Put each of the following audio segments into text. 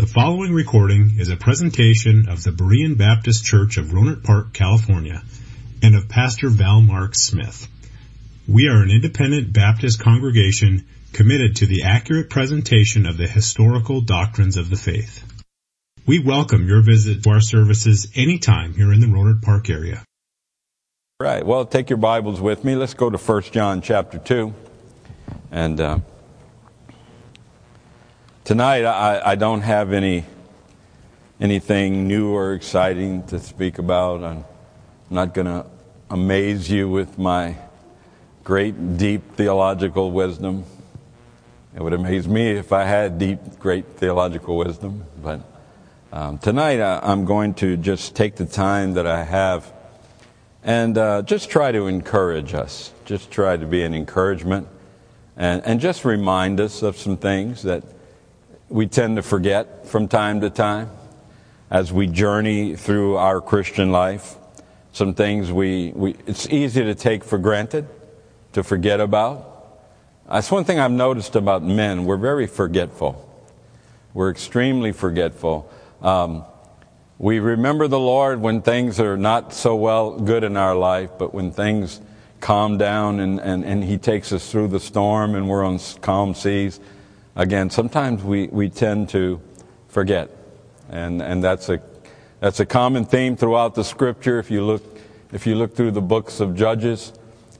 The following recording is a presentation of the Berean Baptist Church of Rohnert Park, California, and of Pastor Val Mark Smith. We are an independent Baptist congregation committed to the accurate presentation of the historical doctrines of the faith. We welcome your visit to our services anytime here in the Rohnert Park area. Right. Well, take your Bibles with me. Let's go to 1 John chapter 2. And uh, tonight I, I, don't have any anything new or exciting to speak about. I'm not going to amaze you with my great, deep theological wisdom. It would amaze me if I had deep, great theological wisdom. But um, tonight I, I'm going to just take the time that I have and uh, just try to encourage us. Just try to be an encouragement and, and just remind us of some things that we tend to forget from time to time as we journey through our Christian life. Some things we, we it's easy to take for granted, to forget about. That's one thing I've noticed about men. We're very forgetful. We're extremely forgetful. Um, we remember the Lord when things are not so well good in our life, but when things calm down and, and, and He takes us through the storm and we're on calm seas, again, sometimes we, we tend to forget. And, and that's, a, that's a common theme throughout the scripture. If you look, if you look through the books of Judges,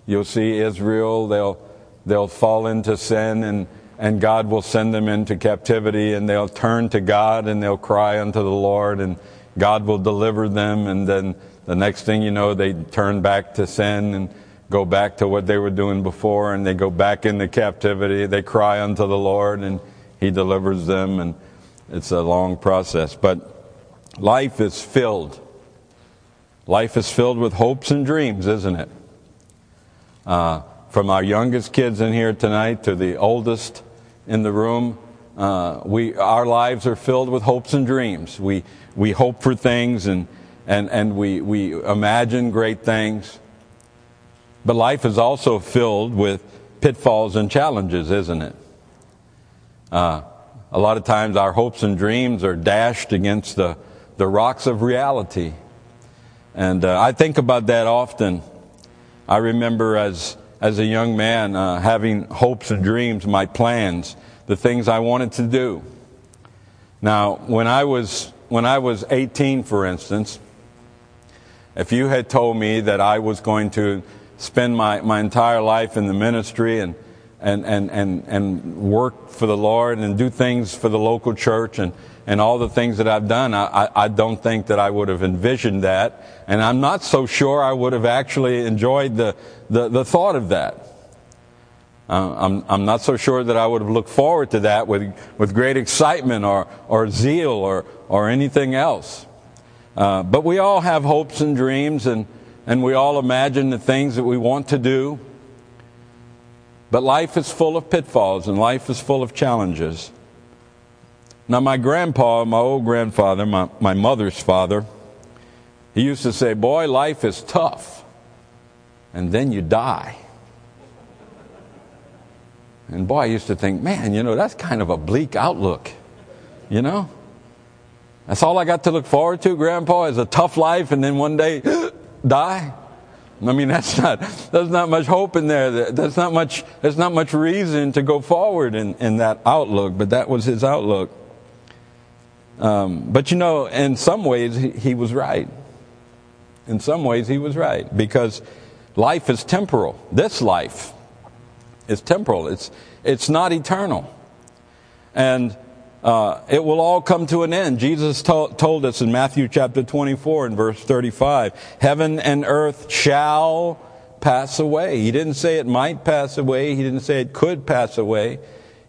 you'll see Israel, they'll, they'll fall into sin and, and God will send them into captivity and they'll turn to God and they'll cry unto the Lord and God will deliver them, and then the next thing you know, they turn back to sin and go back to what they were doing before, and they go back into captivity. They cry unto the Lord, and He delivers them, and it's a long process. But life is filled. Life is filled with hopes and dreams, isn't it? Uh, from our youngest kids in here tonight to the oldest in the room, uh, we, our lives are filled with hopes and dreams. We, we hope for things and, and, and we, we imagine great things. But life is also filled with pitfalls and challenges, isn't it? Uh, a lot of times our hopes and dreams are dashed against the, the rocks of reality. And uh, I think about that often. I remember as, as a young man uh, having hopes and dreams, my plans, the things I wanted to do. Now, when I was when I was 18, for instance, if you had told me that I was going to spend my, my entire life in the ministry and, and, and, and, and work for the Lord and do things for the local church and, and all the things that I've done, I, I don't think that I would have envisioned that. And I'm not so sure I would have actually enjoyed the, the, the thought of that. Uh, I'm, I'm not so sure that I would have looked forward to that with, with great excitement or, or zeal or, or anything else. Uh, but we all have hopes and dreams, and, and we all imagine the things that we want to do. But life is full of pitfalls, and life is full of challenges. Now, my grandpa, my old grandfather, my, my mother's father, he used to say, Boy, life is tough, and then you die. And boy, I used to think, man, you know, that's kind of a bleak outlook, you know? That's all I got to look forward to, Grandpa, is a tough life and then one day die. I mean, that's not, there's not much hope in there. There's not much, there's not much reason to go forward in, in that outlook, but that was his outlook. Um, but you know, in some ways, he, he was right. In some ways, he was right because life is temporal. This life is temporal. It's, it's not eternal. And uh, it will all come to an end. Jesus to- told us in Matthew chapter 24 and verse 35, heaven and earth shall pass away. He didn't say it might pass away. He didn't say it could pass away.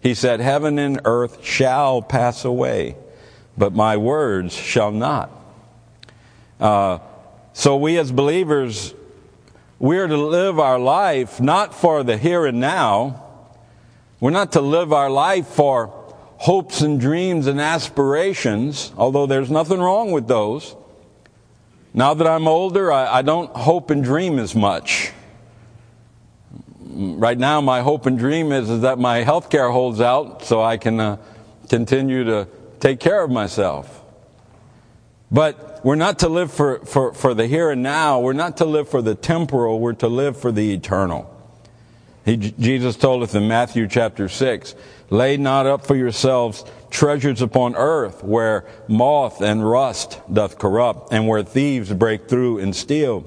He said heaven and earth shall pass away, but my words shall not. Uh, so we as believers, we're to live our life not for the here and now. We're not to live our life for hopes and dreams and aspirations, although there's nothing wrong with those. Now that I'm older, I, I don't hope and dream as much. Right now, my hope and dream is, is that my health care holds out so I can uh, continue to take care of myself. But we're not to live for, for, for the here and now. We're not to live for the temporal. We're to live for the eternal. He, Jesus told us in Matthew chapter 6, lay not up for yourselves treasures upon earth where moth and rust doth corrupt and where thieves break through and steal.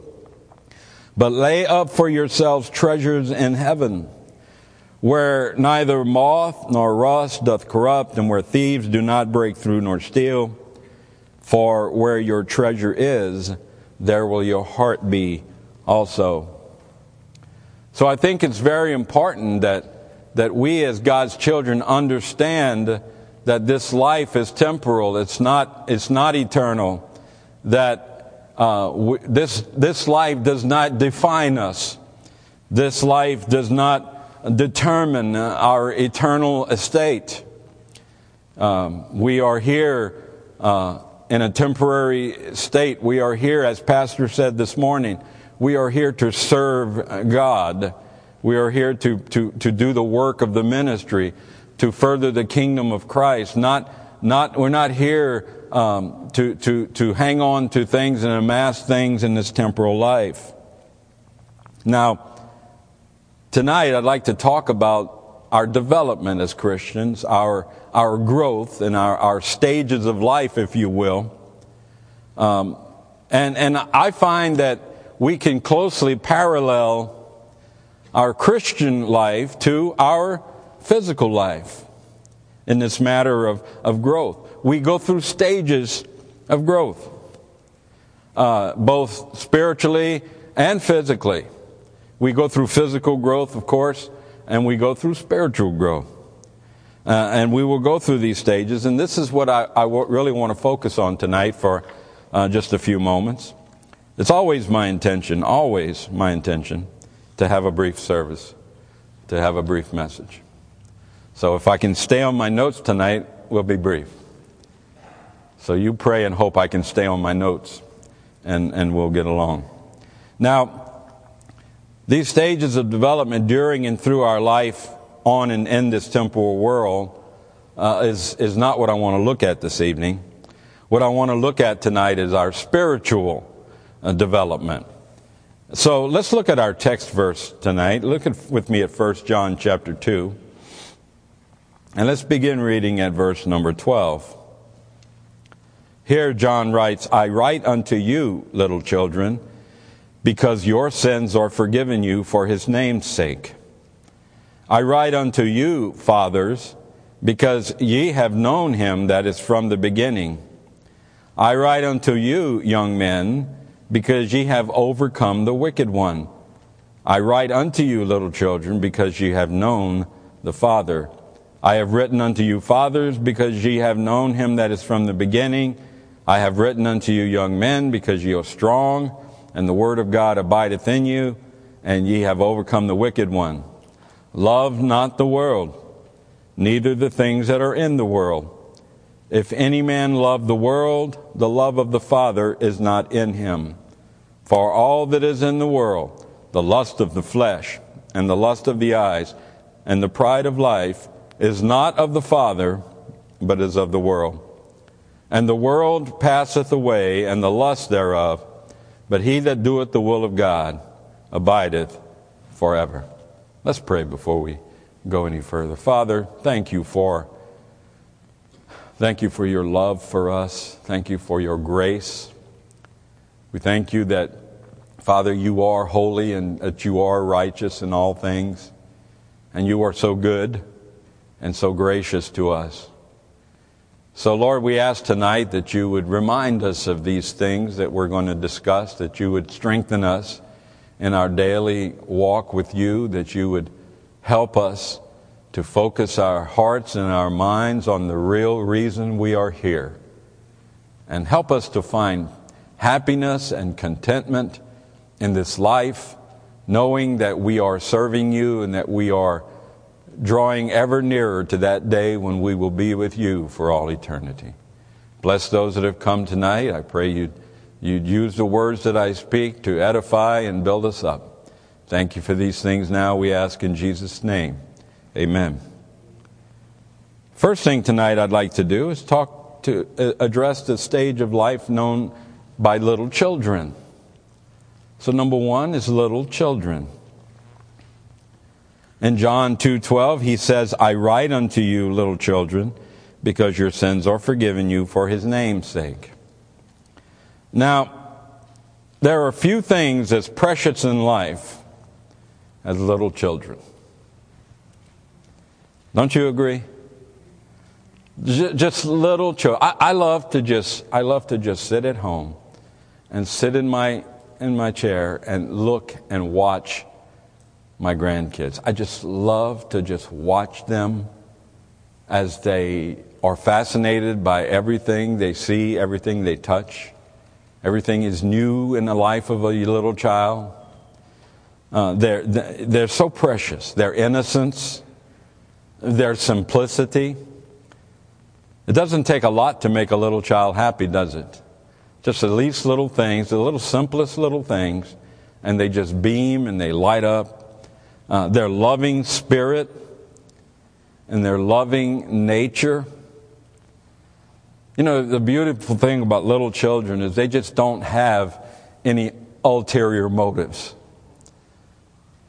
But lay up for yourselves treasures in heaven where neither moth nor rust doth corrupt and where thieves do not break through nor steal. For where your treasure is, there will your heart be also. So I think it's very important that, that we as God's children understand that this life is temporal. It's not, it's not eternal. That uh, w- this, this life does not define us. This life does not determine our eternal estate. Um, we are here uh, in a temporary state. We are here, as Pastor said this morning, we are here to serve God. We are here to, to, to do the work of the ministry, to further the kingdom of Christ. Not, not, we're not here um, to, to, to hang on to things and amass things in this temporal life. Now, tonight I'd like to talk about our development as Christians, our, our growth and our, our stages of life, if you will. Um, and, and I find that we can closely parallel our Christian life to our physical life in this matter of, of growth. We go through stages of growth, uh, both spiritually and physically. We go through physical growth, of course, and we go through spiritual growth. Uh, and we will go through these stages, and this is what I, really want to focus on tonight for uh, just a few moments. It's always my intention, always my intention, to have a brief service, to have a brief message. So if I can stay on my notes tonight, we'll be brief. So you pray and hope I can stay on my notes, and, and we'll get along. Now, these stages of development during and through our life on and in this temporal world uh, is, is not what I want to look at this evening. What I want to look at tonight is our spiritual Uh, development. So let's look at our text verse tonight. Look at, with me at 1 John chapter 2. And let's begin reading at verse number 12. Here John writes, I write unto you, little children, because your sins are forgiven you for his name's sake. I write unto you, fathers, because ye have known him that is from the beginning. I write unto you, young men, because ye have overcome the wicked one. I write unto you, little children, because ye have known the Father. I have written unto you, fathers, because ye have known him that is from the beginning. I have written unto you, young men, because ye are strong, and the word of God abideth in you, and ye have overcome the wicked one. Love not the world, neither the things that are in the world. If any man love the world, the love of the Father is not in him. For all that is in the world, the lust of the flesh, and the lust of the eyes, and the pride of life, is not of the Father, but is of the world. And the world passeth away, and the lust thereof, but he that doeth the will of God abideth forever. Let's pray before we go any further. Father, thank you for Thank you for your love for us. Thank you for your grace. We thank you that, Father, you are holy and that you are righteous in all things. And you are so good and so gracious to us. So, Lord, we ask tonight that you would remind us of these things that we're going to discuss, that you would strengthen us in our daily walk with you, that you would help us to focus our hearts and our minds on the real reason we are here. And help us to find happiness and contentment in this life, knowing that we are serving you and that we are drawing ever nearer to that day when we will be with you for all eternity. Bless those that have come tonight. I pray you'd, you'd use the words that I speak to edify and build us up. Thank you for these things now, we ask in Jesus' name. Amen. First thing tonight I'd like to do is talk to uh, address the stage of life known by little children. So number 1 is little children. In John 2:12 he says, "I write unto you little children, because your sins are forgiven you for his name's sake." Now, there are few things as precious in life as little children. Don't you agree? Just little children. I, I love to just I love to just sit at home and sit in my in my chair and look and watch my grandkids. I just love to just watch them as they are fascinated by everything they see, everything they touch. Everything is new in the life of a little child. Uh, they're, they're so precious. Their innocence, their simplicity. It doesn't take a lot to make a little child happy, does it? Just the least little things, the little simplest little things, and they just beam and they light up uh, their loving spirit and their loving nature. You know, the beautiful thing about little children is they just don't have any ulterior motives.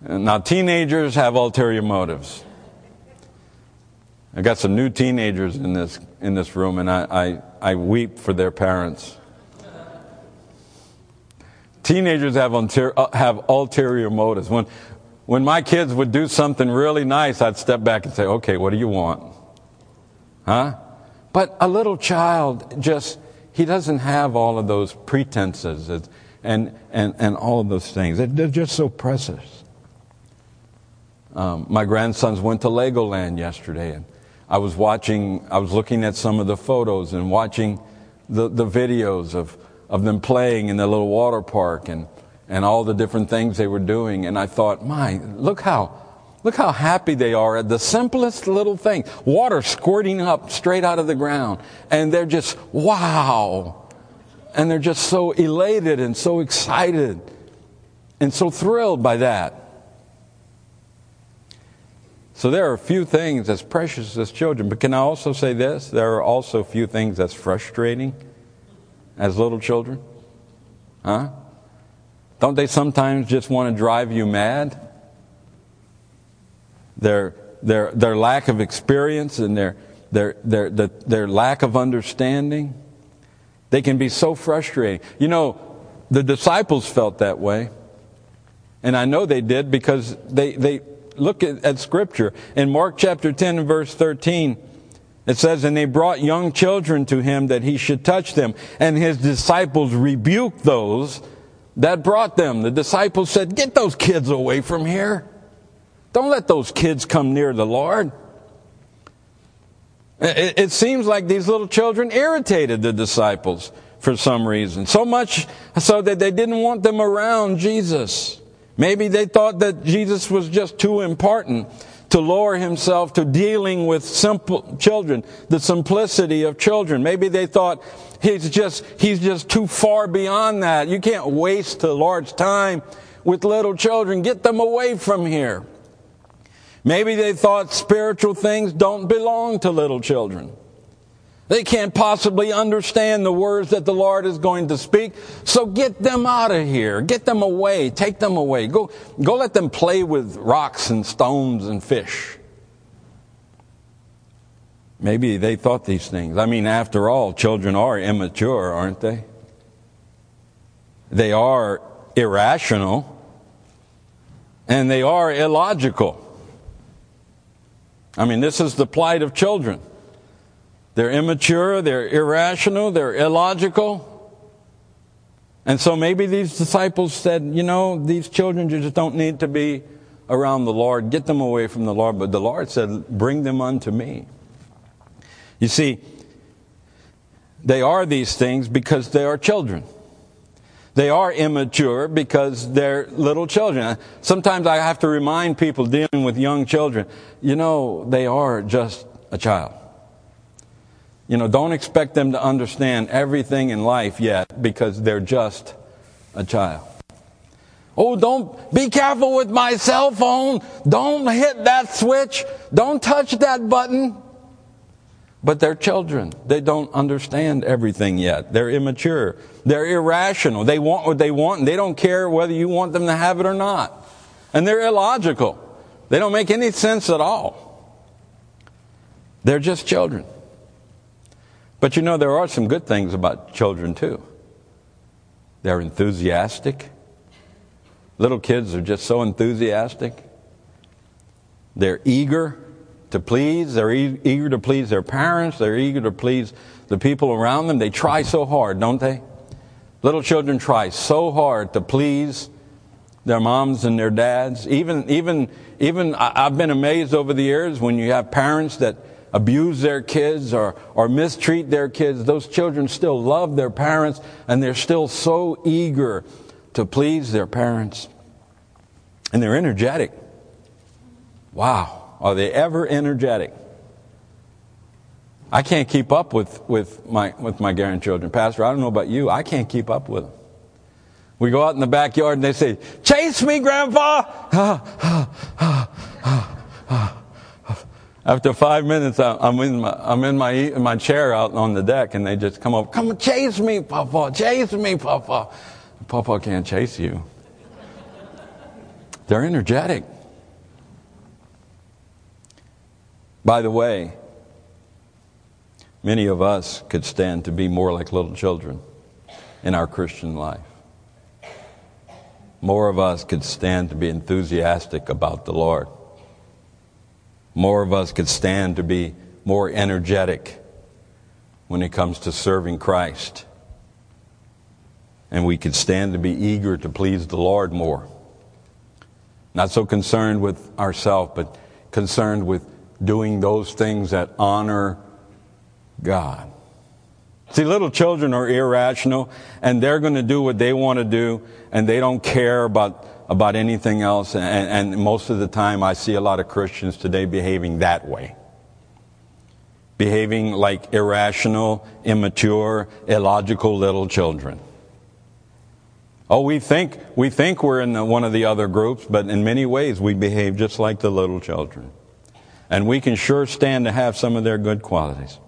Now, teenagers have ulterior motives. I got some new teenagers in this, in this room, and I, I, I weep for their parents. Teenagers have, ulterior, uh, have ulterior motives. When, when my kids would do something really nice, I'd step back and say, okay, what do you want? Huh? But a little child just, he doesn't have all of those pretenses and, and, and all of those things. They're just so precious. Um, my grandsons went to Legoland yesterday, and I was watching, I was looking at some of the photos and watching the, the videos of, of them playing in the little water park. And and all the different things they were doing. And I thought, my, look how, look how happy they are at the simplest little thing. Water squirting up straight out of the ground. And they're just, wow. And they're just so elated and so excited and so thrilled by that. So there are a few things as precious as children, but can I also say this? There are also few things that's frustrating as little children. Huh? Don't they sometimes just want to drive you mad? Their, their, their lack of experience and their, their, their, their, their lack of understanding, they can be so frustrating. You know, the disciples felt that way. And I know they did because they, they look at, at Scripture. In Mark chapter 10 and verse 13, it says, And they brought young children to him that he should touch them. And his disciples rebuked those that brought them. The disciples said, Get those kids away from here. Don't let those kids come near the Lord. It, it, seems like these little children irritated the disciples for some reason. So much so that they didn't want them around Jesus. Maybe they thought that Jesus was just too important to lower himself to dealing with simple children, the simplicity of children. Maybe they thought he's just, he's just too far beyond that. You can't waste a large time with little children. Get them away from here. Maybe they thought spiritual things don't belong to little children. They can't possibly understand the words that the Lord is going to speak. So get them out of here. Get them away. Take them away. Go, go let them play with rocks and stones and fish. Maybe they thought these things. I mean, after all, children are immature, aren't they? They are irrational and they are illogical. I mean, this is the plight of children. They're immature, they're irrational, they're illogical. And so maybe these disciples said, you know, these children just don't need to be around the Lord. Get them away from the Lord. But the Lord said, bring them unto me. You see, they are these things because they are children. They are immature because they're little children. Sometimes I have to remind people dealing with young children, you know, they are just a child. You know, don't expect them to understand everything in life yet because they're just a child. Oh, don't be careful with my cell phone. Don't hit that switch. Don't touch that button. But they're children. They don't understand everything yet. They're immature. They're irrational. They want what they want and they don't care whether you want them to have it or not. And they're illogical. They don't make any sense at all. They're just children. But you know, there are some good things about children too. They're enthusiastic. Little kids are just so enthusiastic. They're eager to please. They're e- eager to please their parents. They're eager to please the people around them. They try so hard, don't they? Little children try so hard to please their moms and their dads. Even, even, even I've been amazed over the years when you have parents that abuse their kids or, or mistreat their kids. Those children still love their parents and they're still so eager to please their parents. And they're energetic. Wow. Are they ever energetic? I can't keep up with, with, my, with my grandchildren. Pastor, I don't know about you. I can't keep up with them. We go out in the backyard and they say, Chase me, Grandpa! After five minutes, I'm in my, I'm in my, in my chair out on the deck and they just come up, come chase me, Papa, chase me, Papa. Papa can't chase you. They're energetic. By the way, many of us could stand to be more like little children in our Christian life. More of us could stand to be enthusiastic about the Lord. More of us could stand to be more energetic when it comes to serving Christ. And we could stand to be eager to please the Lord more. Not so concerned with ourselves, but concerned with doing those things that honor God. See, little children are irrational and they're going to do what they want to do and they don't care about, about anything else. And, and most of the time I see a lot of Christians today behaving that way. Behaving like irrational, immature, illogical little children. Oh, we think, we think we're in the, one of the other groups, but in many ways we behave just like the little children. And we can sure stand to have some of their good qualities.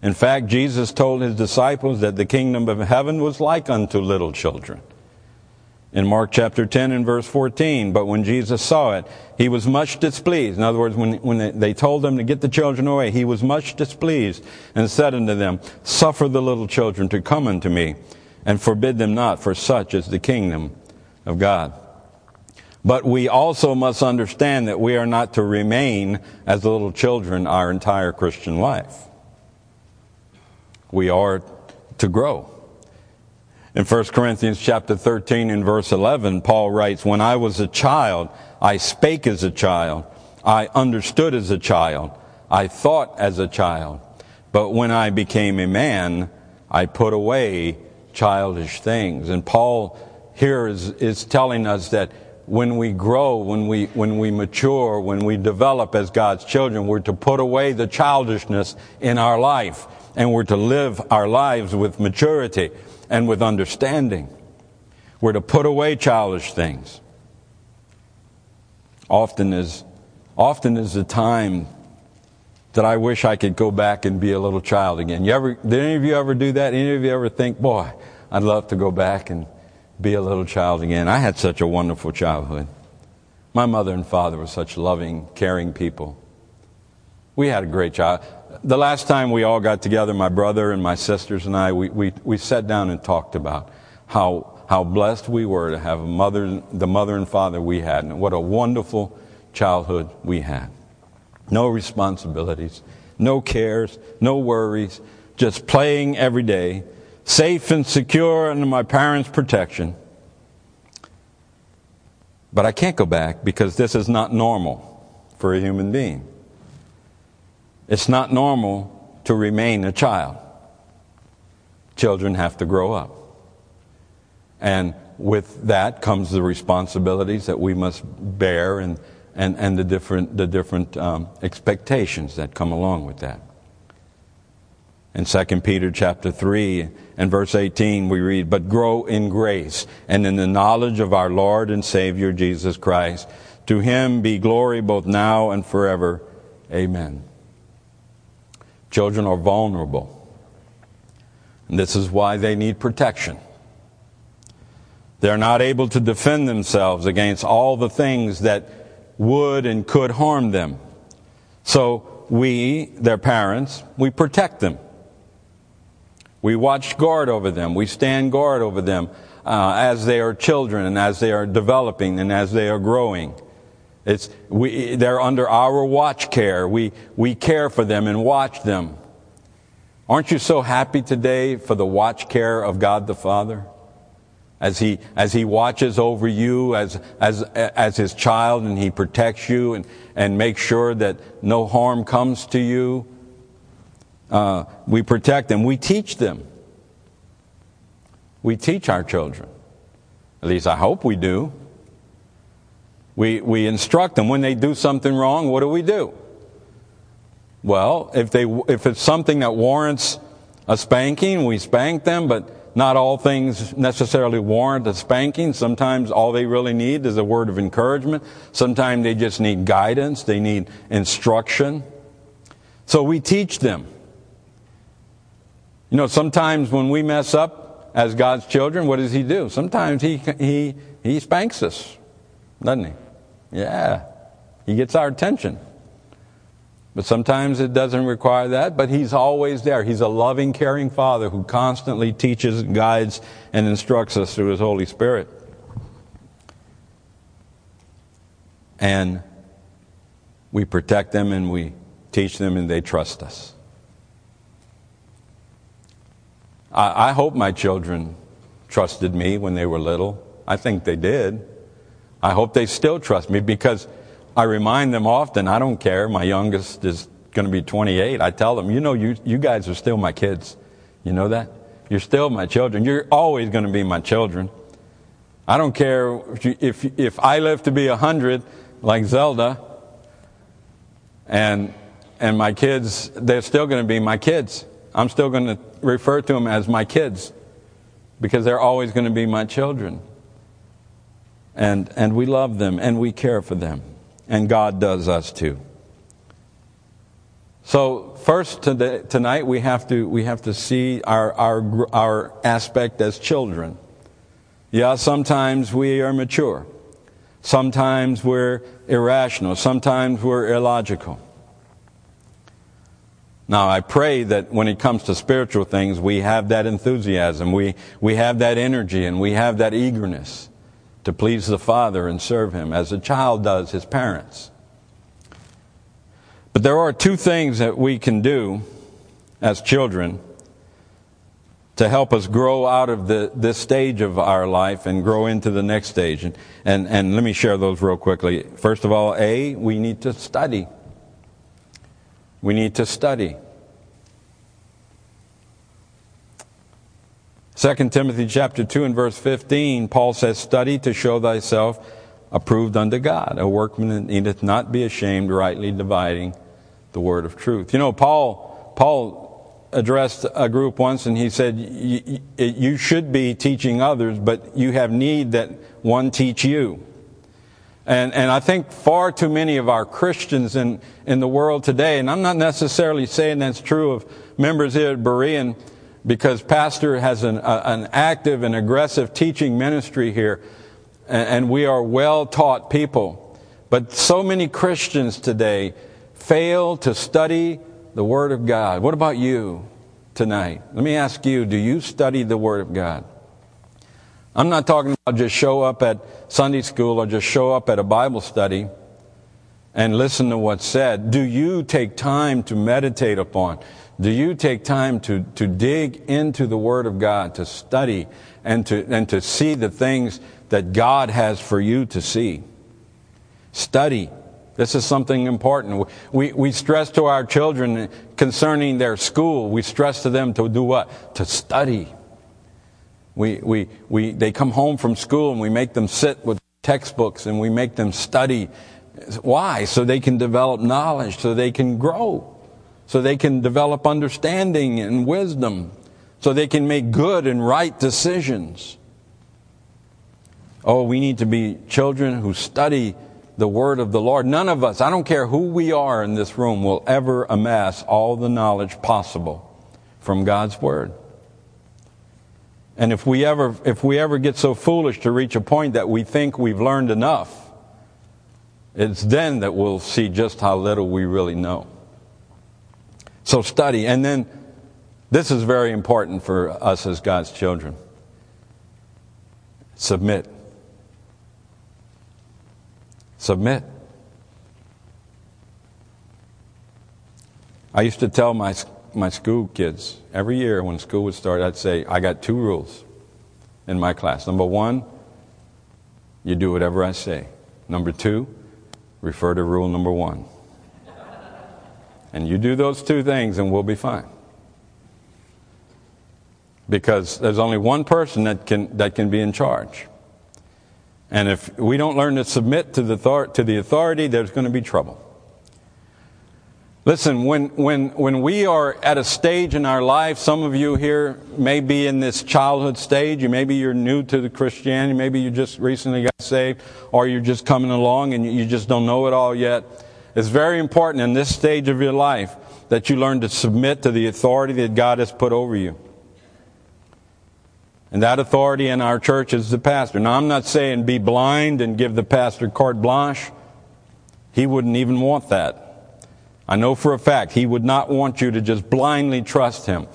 In fact, Jesus told his disciples that the kingdom of heaven was like unto little children. In Mark chapter 10 and verse 14, but when Jesus saw it, he was much displeased. In other words, when, when they told him to get the children away, he was much displeased and said unto them, Suffer the little children to come unto me, and forbid them not, for such is the kingdom of God. But we also must understand that we are not to remain as little children our entire Christian life. We are to grow. In 1 Corinthians chapter 13 and verse 11, Paul writes, When I was a child, I spake as a child. I understood as a child. I thought as a child. But when I became a man, I put away childish things. And Paul here is, is telling us that when we grow, when we, when we mature, when we develop as God's children, we're to put away the childishness in our life and we're to live our lives with maturity and with understanding. We're to put away childish things. Often is, often is the time that I wish I could go back and be a little child again. You ever, did any of you ever do that? Any of you ever think, boy, I'd love to go back and be a little child again. I had such a wonderful childhood. My mother and father were such loving, caring people. We had a great child. The last time we all got together, my brother and my sisters and I, we, we, we sat down and talked about how, how blessed we were to have a mother, the mother and father we had, and what a wonderful childhood we had. No responsibilities, no cares, no worries, just playing every day, safe and secure under my parents' protection. But I can't go back because this is not normal for a human being. It's not normal to remain a child. Children have to grow up. And with that comes the responsibilities that we must bear and, and, and the different, the different um, expectations that come along with that. In 2 Peter chapter 3 and verse 18 we read, But grow in grace and in the knowledge of our Lord and Savior Jesus Christ. To him be glory both now and forever. Amen. Children are vulnerable. And this is why they need protection. They're not able to defend themselves against all the things that would and could harm them. So we, their parents, we protect them. We watch guard over them. We stand guard over them uh, as they are children and as they are developing and as they are growing. It's, we, they're under our watch care. We, we care for them and watch them. Aren't you so happy today for the watch care of God the Father? As he, as he watches over you as, as, as his child and he protects you and, and makes sure that no harm comes to you. Uh, we protect them. We teach them. We teach our children. At least I hope we do. We, we instruct them when they do something wrong, what do we do? Well, if, they, if it's something that warrants a spanking, we spank them, but not all things necessarily warrant a spanking. Sometimes all they really need is a word of encouragement. Sometimes they just need guidance. They need instruction. So we teach them. You know, sometimes when we mess up as God's children, what does He do? Sometimes He, he, he spanks us, doesn't He? Yeah, he gets our attention. But sometimes it doesn't require that, but he's always there. He's a loving, caring father who constantly teaches, guides, and instructs us through his Holy Spirit. And we protect them and we teach them and they trust us. I, I hope my children trusted me when they were little. I think they did. I hope they still trust me because I remind them often, I don't care. My youngest is going to be 28. I tell them, you know, you, you guys are still my kids. You know that? You're still my children. You're always going to be my children. I don't care if, you, if, if I live to be 100 like Zelda and, and my kids, they're still going to be my kids. I'm still going to refer to them as my kids because they're always going to be my children and, and we love them and we care for them. And God does us too. So first today, tonight we have to we have to see our, our our aspect as children. Yeah, sometimes we are mature. Sometimes we're irrational. Sometimes we're illogical. Now, I pray that when it comes to spiritual things, we have that enthusiasm, we, we have that energy, and we have that eagerness to please the Father and serve Him as a child does his parents. But there are two things that we can do as children to help us grow out of the, this stage of our life and grow into the next stage. And, and, and let me share those real quickly. First of all, A, we need to study. We need to study. 2 Timothy chapter 2 and verse 15, Paul says, Study to show thyself approved unto God, a workman that needeth not be ashamed, rightly dividing the word of truth. You know, Paul, Paul addressed a group once and he said, You should be teaching others, but you have need that one teach you. And, and I think far too many of our Christians in, in the world today, and I'm not necessarily saying that's true of members here at Berean, because pastor has an, an active and aggressive teaching ministry here, and, and we are well taught people. But so many Christians today fail to study the Word of God. What about you tonight? Let me ask you, do you study the Word of God? I'm not talking about just show up at Sunday school or just show up at a Bible study and listen to what's said. Do you take time to meditate upon? Do you take time to, to dig into the Word of God, to study, and to, and to see the things that God has for you to see? Study. This is something important. We, we stress to our children concerning their school, we stress to them to do what? To study. We, we, we, they come home from school and we make them sit with textbooks and we make them study. Why? So they can develop knowledge, so they can grow so they can develop understanding and wisdom, so they can make good and right decisions. Oh, we need to be children who study the word of the Lord. None of us, I don't care who we are in this room, will ever amass all the knowledge possible from God's word. And if we ever, if we ever get so foolish to reach a point that we think we've learned enough, it's then that we'll see just how little we really know. So study. And then this is very important for us as God's children. Submit. Submit. I used to tell my, my school kids every year when school would start, I'd say, I got two rules in my class. Number one, you do whatever I say. Number two, refer to rule number one. And you do those two things and we'll be fine. Because there's only one person that can, that can be in charge. And if we don't learn to submit to the, to the authority, there's going to be trouble. Listen, when, when, when we are at a stage in our life, some of you here may be in this childhood stage, maybe you're new to the Christianity, maybe you just recently got saved, or you're just coming along and you just don't know it all yet. It's very important in this stage of your life that you learn to submit to the authority that God has put over you. And that authority in our church is the pastor. Now, I'm not saying be blind and give the pastor carte blanche. He wouldn't even want that. I know for a fact he would not want you to just blindly trust him.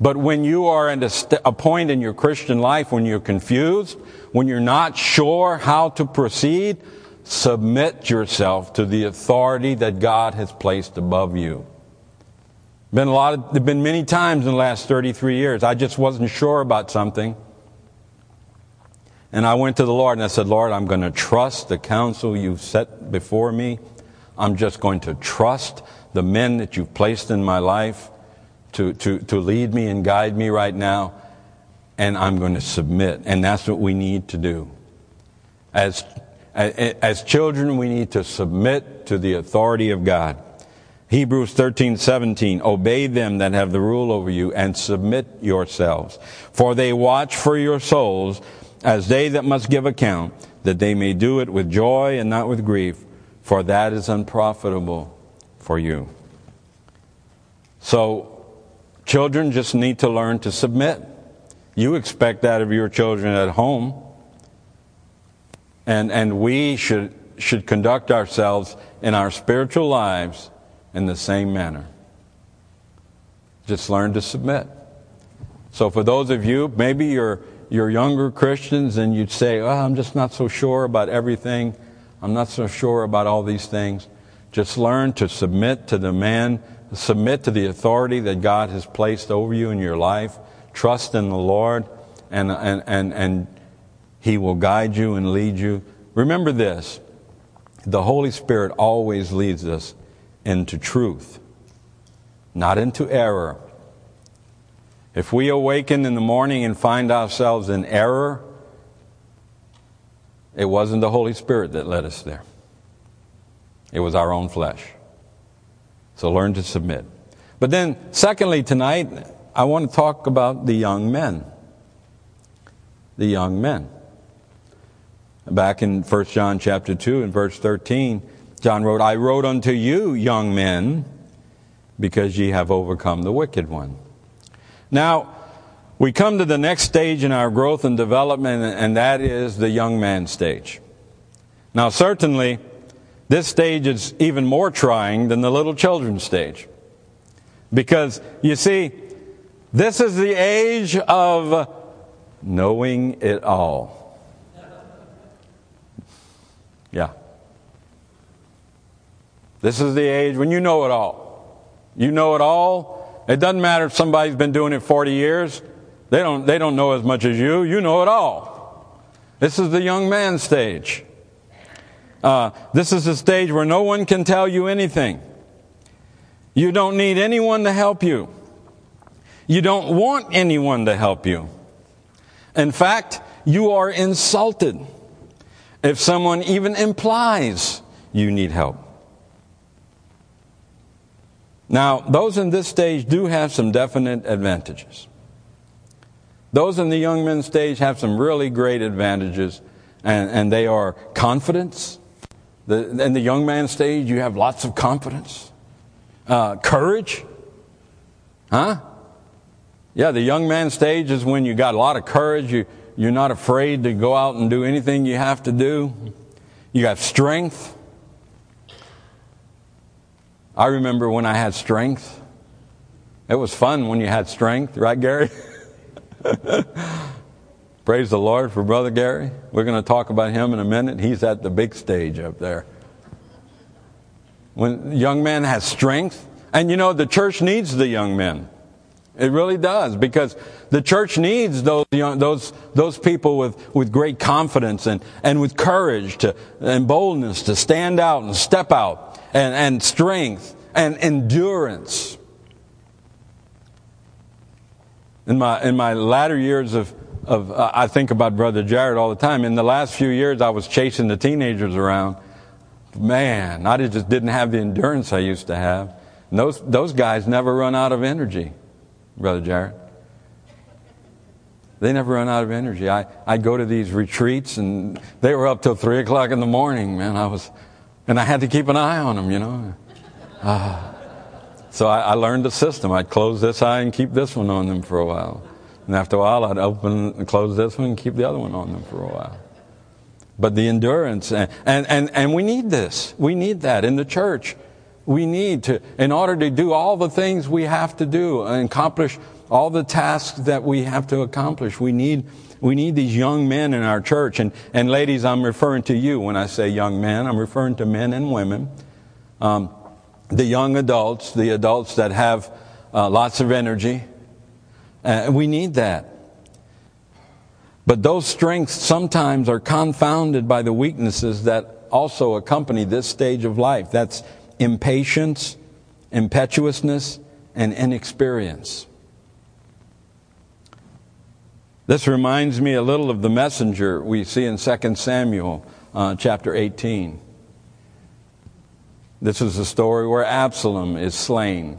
But when you are at a, st- a point in your Christian life when you're confused, when you're not sure how to proceed, submit yourself to the authority that God has placed above you. Been a lot of, there've been many times in the last 33 years. I just wasn't sure about something. And I went to the Lord and I said, Lord, I'm going to trust the counsel you've set before me. I'm just going to trust the men that you've placed in my life to, to, to lead me and guide me right now. And I'm going to submit. And that's what we need to do. As, as children, we need to submit to the authority of God. Hebrews 13, 17, obey them that have the rule over you and submit yourselves. For they watch for your souls as they that must give account, that they may do it with joy and not with grief, for that is unprofitable for you. So, children just need to learn to submit. You expect that of your children at home. And, and we should, should conduct ourselves in our spiritual lives in the same manner. Just learn to submit. So for those of you, maybe you're, you're younger Christians and you'd say, oh, I'm just not so sure about everything. I'm not so sure about all these things. Just learn to submit to the man, submit to the authority that God has placed over you in your life. Trust in the Lord and, and, and, and He will guide you and lead you. Remember this. The Holy Spirit always leads us into truth, not into error. If we awaken in the morning and find ourselves in error, it wasn't the Holy Spirit that led us there. It was our own flesh. So learn to submit. But then, secondly, tonight, I want to talk about the young men. The young men. Back in 1 John chapter 2 and verse 13, John wrote, I wrote unto you, young men, because ye have overcome the wicked one. Now, we come to the next stage in our growth and development, and that is the young man stage. Now, certainly, this stage is even more trying than the little children stage. Because, you see, this is the age of knowing it all. This is the age when you know it all. You know it all. It doesn't matter if somebody's been doing it 40 years. They don't, they don't know as much as you. You know it all. This is the young man stage. Uh, this is the stage where no one can tell you anything. You don't need anyone to help you. You don't want anyone to help you. In fact, you are insulted if someone even implies you need help. Now, those in this stage do have some definite advantages. Those in the young men stage have some really great advantages, and, and they are confidence, The, in the young man stage, you have lots of confidence, uh, courage. Huh? Yeah, the young man stage is when you got a lot of courage. You, you're not afraid to go out and do anything you have to do. You have strength. I remember when I had strength. It was fun when you had strength, right, Gary? Praise the Lord for Brother Gary. We're going to talk about him in a minute. He's at the big stage up there. When young man has strength, and you know, the church needs the young men. It really does because the church needs those those those people with, with great confidence and, and with courage to, and boldness to stand out and step out and, and strength and endurance. In my in my latter years of of uh, I think about Brother Jared all the time. In the last few years, I was chasing the teenagers around. Man, I just didn't have the endurance I used to have. And those those guys never run out of energy. Brother Jared. They never run out of energy. I, I'd go to these retreats and they were up till three o'clock in the morning, man. I was, and I had to keep an eye on them, you know. Uh, so I, I learned the system. I'd close this eye and keep this one on them for a while. And after a while, I'd open and close this one and keep the other one on them for a while. But the endurance, and, and, and, and we need this. We need that in the church we need to, in order to do all the things we have to do and accomplish all the tasks that we have to accomplish, we need, we need these young men in our church. And, and ladies, I'm referring to you when I say young men. I'm referring to men and women. Um, the young adults, the adults that have uh, lots of energy. Uh, we need that. But those strengths sometimes are confounded by the weaknesses that also accompany this stage of life. That's impatience, impetuousness, and inexperience. This reminds me a little of the messenger we see in 2 Samuel uh, chapter 18. This is a story where Absalom is slain.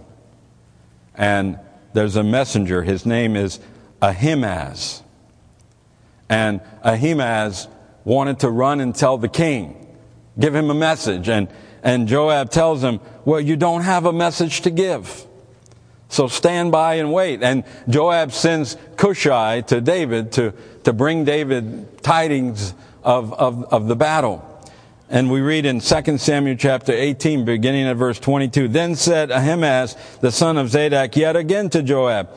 And there's a messenger. His name is Ahimaaz. And Ahimaaz wanted to run and tell the king, give him a message. And and Joab tells him, Well, you don't have a message to give. So stand by and wait. And Joab sends Cushi to David to, to bring David tidings of, of, of the battle. And we read in 2 Samuel chapter 18, beginning at verse 22, Then said Ahimaaz, the son of Zadok, yet again to Joab,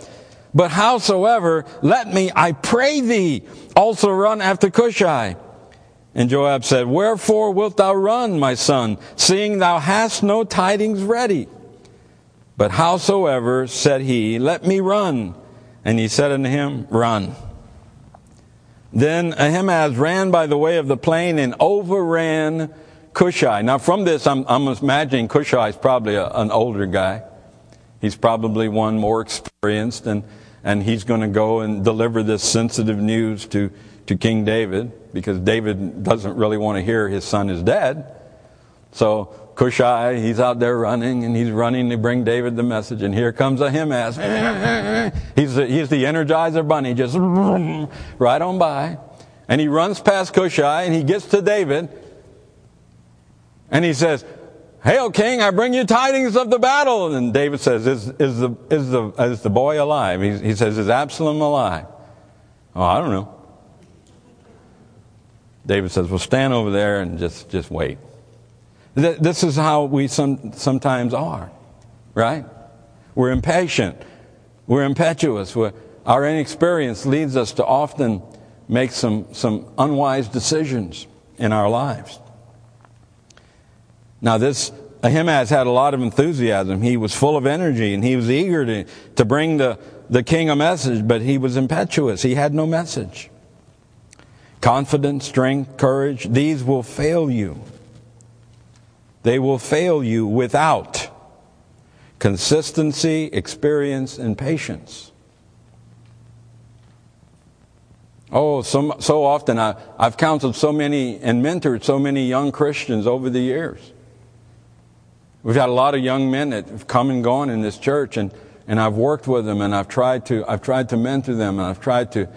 But howsoever, let me, I pray thee, also run after Cushi and Joab said, Wherefore wilt thou run, my son, seeing thou hast no tidings ready? But howsoever, said he, let me run. And he said unto him, Run. Then Ahimaaz ran by the way of the plain and overran Cushi. Now, from this, I'm, I'm imagining Cushi is probably a, an older guy. He's probably one more experienced, and, and he's going to go and deliver this sensitive news to, to King David because David doesn't really want to hear his son is dead. So Cushi, he's out there running and he's running to bring David the message. And here comes Ahimaaz. he's, the, he's the energizer bunny, just right on by. And he runs past Cushi and he gets to David. And he says, Hail, King, I bring you tidings of the battle. And David says, Is, is, the, is, the, is the boy alive? He, he says, Is Absalom alive? Oh, I don't know. David says, Well, stand over there and just, just wait. This is how we some, sometimes are, right? We're impatient. We're impetuous. We're, our inexperience leads us to often make some, some unwise decisions in our lives. Now, this Ahimaaz had a lot of enthusiasm. He was full of energy and he was eager to, to bring the, the king a message, but he was impetuous. He had no message. Confidence, strength, courage, these will fail you. They will fail you without consistency, experience, and patience. Oh, so, so often I, I've counseled so many and mentored so many young Christians over the years. We've had a lot of young men that have come and gone in this church, and, and I've worked with them, and I've tried to I've tried to mentor them, and I've tried to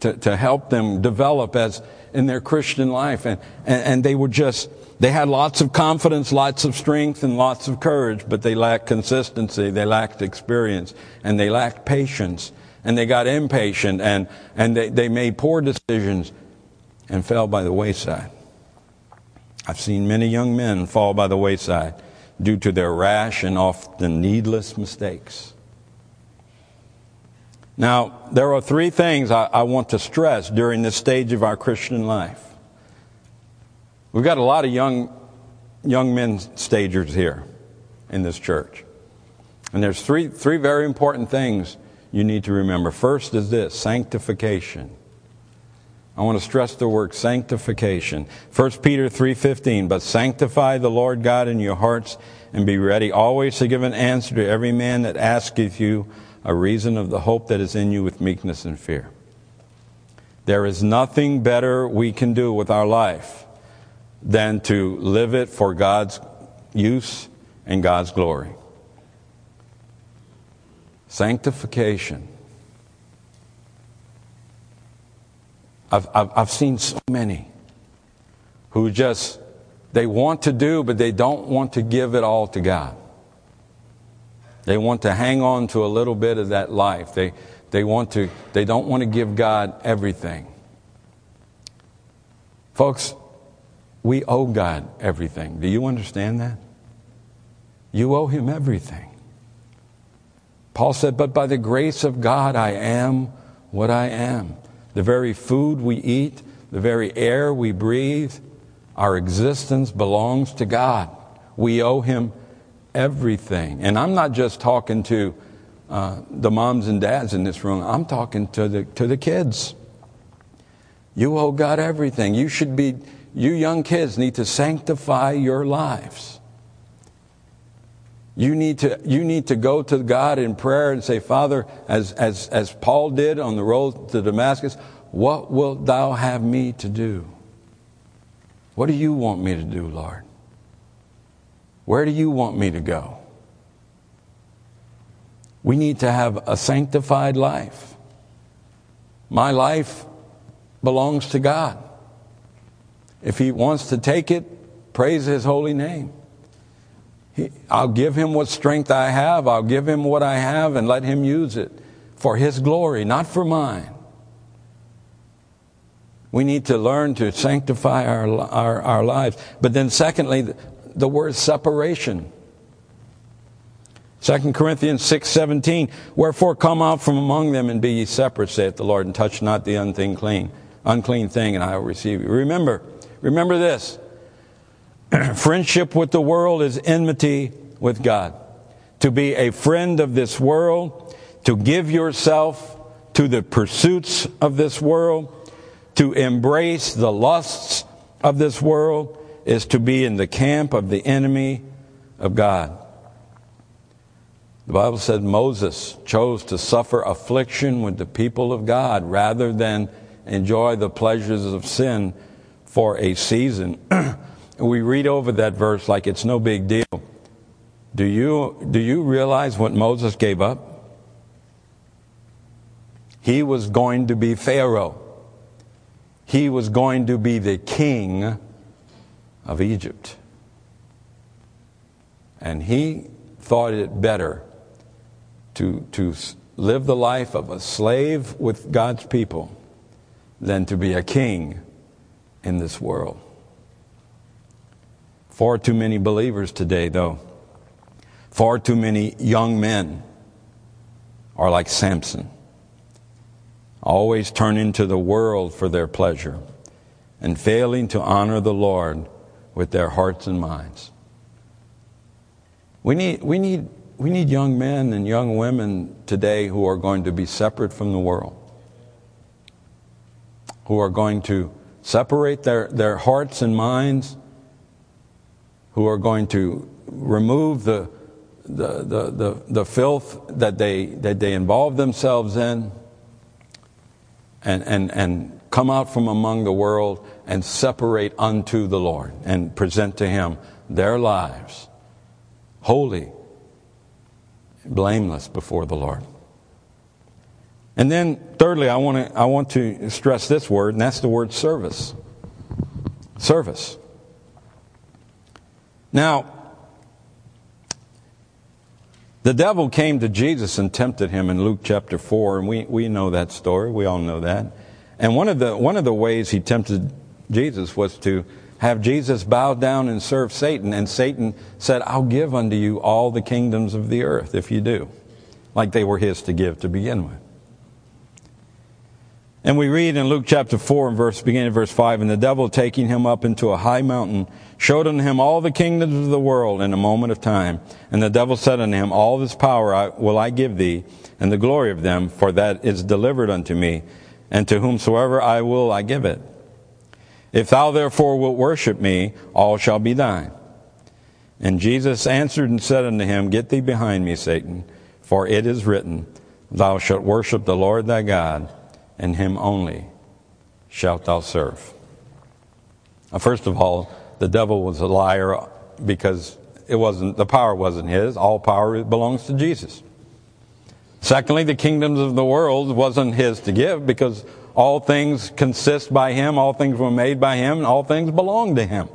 to, to help them develop as in their Christian life. And, and, and they were just, They had lots of confidence, lots of strength, and lots of courage, but they lacked consistency, they lacked experience, and they lacked patience, and they got impatient, and, and they, they made poor decisions and fell by the wayside. I've seen many young men fall by the wayside due to their rash and often needless mistakes. Now, there are three things I, I want to stress during this stage of our Christian life. We've got a lot of young, young men stagers here in this church. And there's three, three very important things you need to remember. First is this sanctification. I want to stress the word sanctification. 1 Peter 3:15, but sanctify the Lord God in your hearts and be ready always to give an answer to every man that asketh you a reason of the hope that is in you with meekness and fear. There is nothing better we can do with our life than to live it for God's use and God's glory. Sanctification. I've, I've, I've, seen so many who just, they want to do, but they don't want to give it all to God. They want to hang on to a little bit of that life. They, they, want to, they don't want to give God everything. Folks, we owe God everything. Do you understand that? You owe Him everything. Paul said, But by the grace of God, I am what I am. The very food we eat, the very air we breathe, our existence belongs to God. We owe Him everything. And I'm not just talking to uh, the moms and dads in this room, I'm talking to the, to the kids. You owe God everything. You should be you young kids need to sanctify your lives. You need to, you need to go to God in prayer and say, Father, as, as, as Paul did on the road to Damascus, what wilt thou have me to do? What do you want me to do, Lord? Where do you want me to go? We need to have a sanctified life. My life belongs to God. If he wants to take it, praise his holy name. He, I'll give him what strength I have. I'll give him what I have and let him use it for his glory, not for mine. We need to learn to sanctify our, our, our lives. But then, secondly, the, word separation. 2 Corinthians 6:17 Wherefore come out from among them and be ye separate saith the Lord and touch not the unclean clean unclean thing and I will receive you. Remember Remember this friendship with the world is enmity with God. To be a friend of this world, to give yourself to the pursuits of this world, to embrace the lusts of this world, is to be in the camp of the enemy of God. The Bible said Moses chose to suffer affliction with the people of God rather than enjoy the pleasures of sin for a season. we read over that verse like it's no big deal. Do you, do you realize what Moses gave up? He was going to be Pharaoh. He was going to be the king of Egypt. And he thought it better to, to live the life of a slave with God's people than to be a king in this world. Far too many believers today, though, far too many young men are like Samson, always turning to the world for their pleasure and failing to honor the Lord with their hearts and minds. We need, we need, we need young men and young women today who are going to be separate from the world, who are going to separate their, their hearts and minds, who are going to remove the, the, the, the, the filth that they, that they involve themselves in and, and, and come out from among the world and separate unto the Lord and present to Him their lives holy, blameless before the Lord. And then, thirdly, I want to, I want to stress this word, and that's the word service. Service. Now, the devil came to Jesus and tempted him in Luke chapter 4, and we, we know that story. We all know that. And one of, the, one of the ways he tempted Jesus was to have Jesus bow down and serve Satan. And Satan said, I'll give unto you all the kingdoms of the earth if you do. Like they were his to give to begin with. And we read in Luke chapter 4 and verse, beginning of verse 5, And the devil taking him up into a high mountain, showed unto him all the kingdoms of the world in a moment of time. And the devil said unto him, All this power I, will I give thee, and the glory of them, for that is delivered unto me, and to whomsoever I will I give it. If thou therefore wilt worship me, all shall be thine. And Jesus answered and said unto him, Get thee behind me, Satan, for it is written, Thou shalt worship the Lord thy God and him only shalt thou serve. Now, first of all, the devil was a liar because it wasn't the power wasn't his. All power belongs to Jesus. Secondly, the kingdoms of the world wasn't his to give because all things consist by him, all things were made by him, and all things belong to him.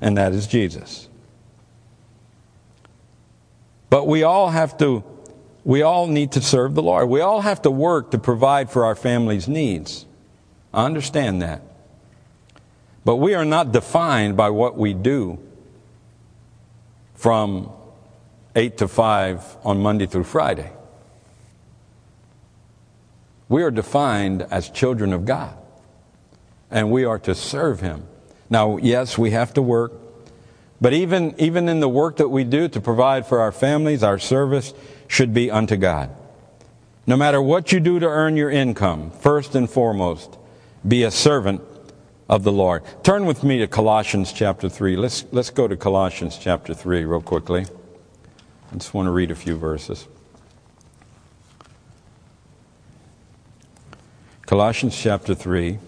And that is Jesus. But we all have to we all need to serve the Lord. We all have to work to provide for our family's needs. I understand that. But we are not defined by what we do from 8 to 5 on Monday through Friday. We are defined as children of God, and we are to serve Him. Now, yes, we have to work, but even, even in the work that we do to provide for our families, our service, should be unto God. No matter what you do to earn your income, first and foremost, be a servant of the Lord. Turn with me to Colossians chapter 3. Let's, let's go to Colossians chapter 3 real quickly. I just want to read a few verses. Colossians chapter 3.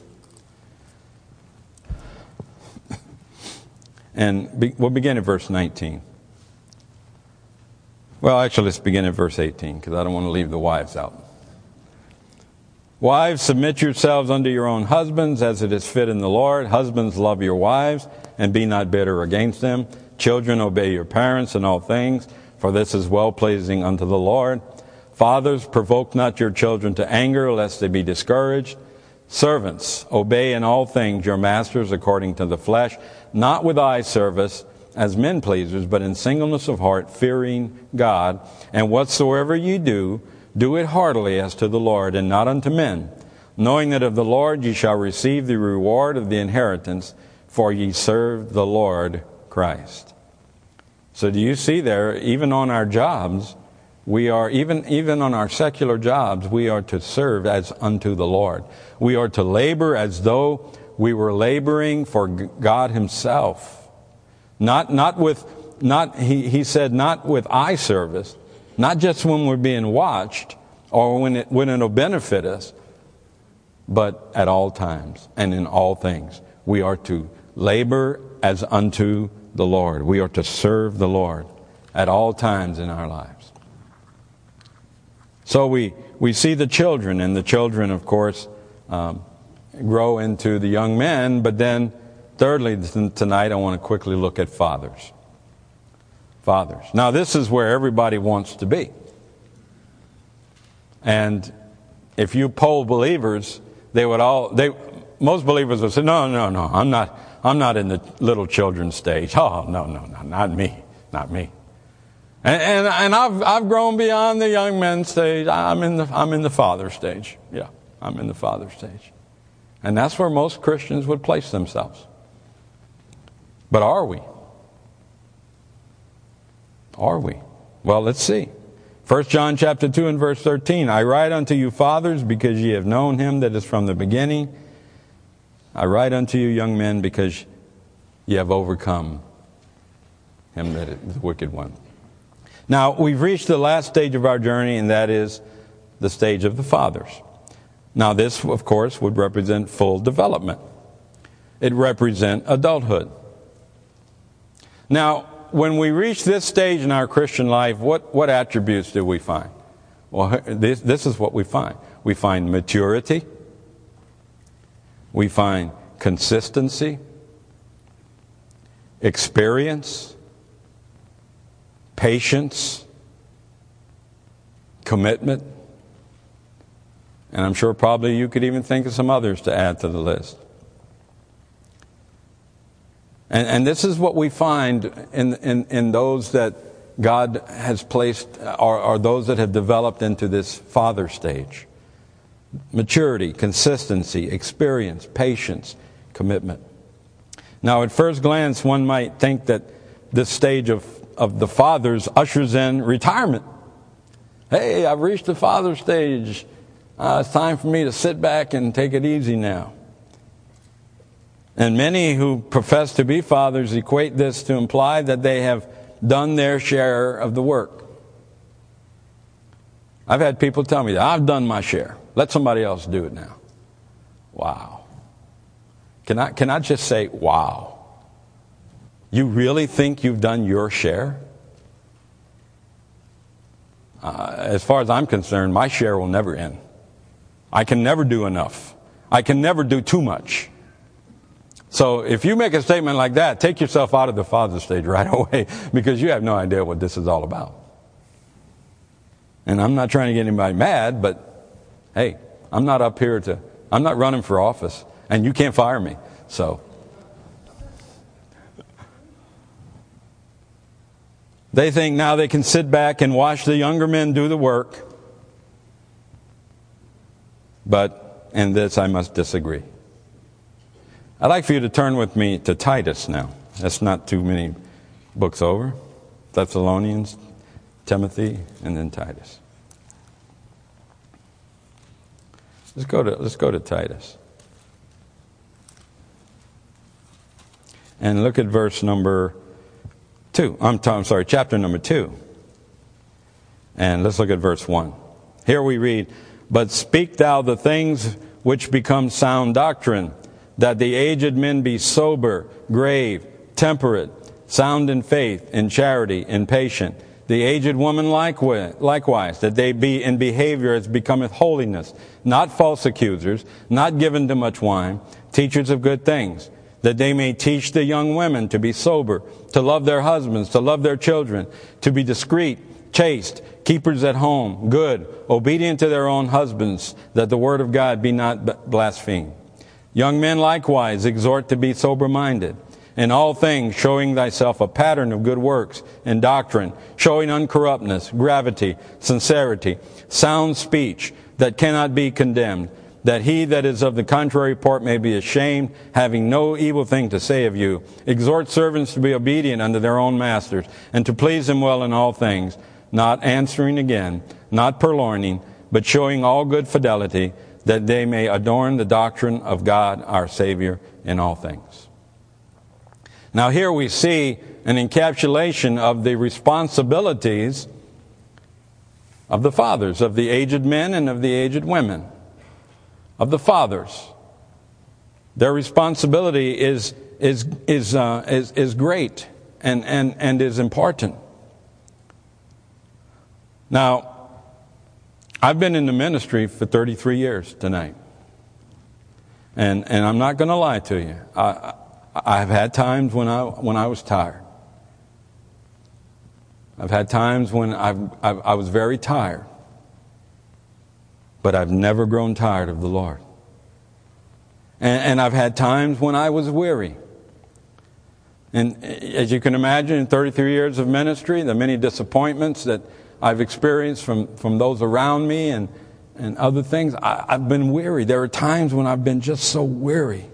And be, we'll begin at verse 19. Well, actually, let's begin at verse 18 because I don't want to leave the wives out. Wives, submit yourselves unto your own husbands as it is fit in the Lord. Husbands, love your wives and be not bitter against them. Children, obey your parents in all things, for this is well pleasing unto the Lord. Fathers, provoke not your children to anger, lest they be discouraged. Servants, obey in all things your masters according to the flesh, not with eye service as men pleasers, but in singleness of heart, fearing God. And whatsoever ye do, do it heartily as to the Lord, and not unto men, knowing that of the Lord ye shall receive the reward of the inheritance, for ye serve the Lord Christ. So do you see there, even on our jobs, we are, even, even on our secular jobs, we are to serve as unto the Lord. We are to labor as though we were laboring for God Himself. Not, not with, not, he, he said, not with eye service, not just when we're being watched or when, it, when it'll benefit us, but at all times and in all things. We are to labor as unto the Lord. We are to serve the Lord at all times in our lives. So we, we see the children, and the children, of course, um, grow into the young men, but then Thirdly, tonight I want to quickly look at fathers. Fathers. Now, this is where everybody wants to be. And if you poll believers, they would all, they, most believers would say, no, no, no, I'm not, I'm not in the little children stage. Oh, no, no, no, not me, not me. And, and, and I've, I've grown beyond the young men stage. I'm in the, I'm in the father stage. Yeah, I'm in the father stage. And that's where most Christians would place themselves. But are we? Are we? Well, let's see. 1 John chapter 2 and verse 13. I write unto you fathers because ye have known him that is from the beginning. I write unto you young men because ye have overcome him that is the wicked one. Now, we've reached the last stage of our journey, and that is the stage of the fathers. Now, this, of course, would represent full development. It represent adulthood. Now, when we reach this stage in our Christian life, what, what attributes do we find? Well, this, this is what we find. We find maturity. We find consistency, experience, patience, commitment, and I'm sure probably you could even think of some others to add to the list. And, and this is what we find in, in, in those that God has placed, or, or those that have developed into this father stage maturity, consistency, experience, patience, commitment. Now, at first glance, one might think that this stage of, of the fathers ushers in retirement. Hey, I've reached the father stage. Uh, it's time for me to sit back and take it easy now. And many who profess to be fathers equate this to imply that they have done their share of the work. I've had people tell me that I've done my share. Let somebody else do it now. Wow. Can I, can I just say, wow? You really think you've done your share? Uh, as far as I'm concerned, my share will never end. I can never do enough. I can never do too much. So if you make a statement like that, take yourself out of the father stage right away because you have no idea what this is all about. And I'm not trying to get anybody mad, but hey, I'm not up here to, I'm not running for office, and you can't fire me. So. They think now they can sit back and watch the younger men do the work. But in this, I must disagree. I'd like for you to turn with me to Titus now. That's not too many books over. Thessalonians, Timothy, and then Titus. Let's go to, let's go to Titus. And look at verse number 2. I'm, I'm sorry, chapter number 2. And let's look at verse 1. Here we read, But speak thou the things which become sound doctrine that the aged men be sober, grave, temperate, sound in faith, in charity, in patience. The aged woman likewise, that they be in behavior as becometh holiness, not false accusers, not given to much wine, teachers of good things, that they may teach the young women to be sober, to love their husbands, to love their children, to be discreet, chaste, keepers at home, good, obedient to their own husbands, that the word of God be not blasphemed. Young men likewise exhort to be sober minded. In all things, showing thyself a pattern of good works and doctrine, showing uncorruptness, gravity, sincerity, sound speech that cannot be condemned, that he that is of the contrary part may be ashamed, having no evil thing to say of you. Exhort servants to be obedient unto their own masters, and to please them well in all things, not answering again, not purloining, but showing all good fidelity that they may adorn the doctrine of God our Savior in all things. Now, here we see an encapsulation of the responsibilities of the fathers, of the aged men and of the aged women, of the fathers. Their responsibility is, is, is, uh, is, is great and, and, and is important. Now, I've been in the ministry for 33 years tonight. And, and I'm not going to lie to you. I, I've had times when I, when I was tired. I've had times when I've, I've, i was very tired. But I've never grown tired of the Lord. And, and I've had times when I was weary. And as you can imagine, in 33 years of ministry, the many disappointments that I've experienced from, from those around me and, and other things. I, I've been weary. There are times when I've been just so weary.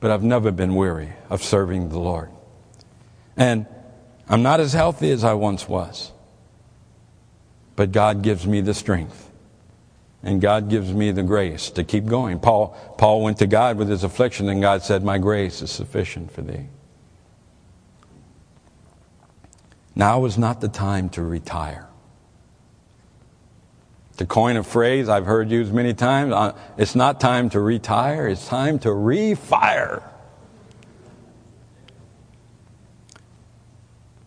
But I've never been weary of serving the Lord. And I'm not as healthy as I once was. But God gives me the strength. And God gives me the grace to keep going. Paul, Paul went to God with his affliction, and God said, My grace is sufficient for thee. Now is not the time to retire. To coin a phrase I've heard used many times, uh, it's not time to retire, it's time to refire.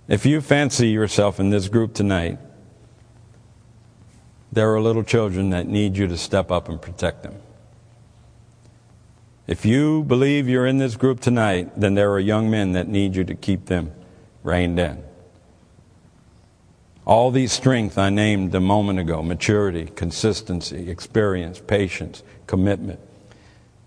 If you fancy yourself in this group tonight, there are little children that need you to step up and protect them. If you believe you're in this group tonight, then there are young men that need you to keep them reined in. All these strengths I named a moment ago maturity, consistency, experience, patience, commitment.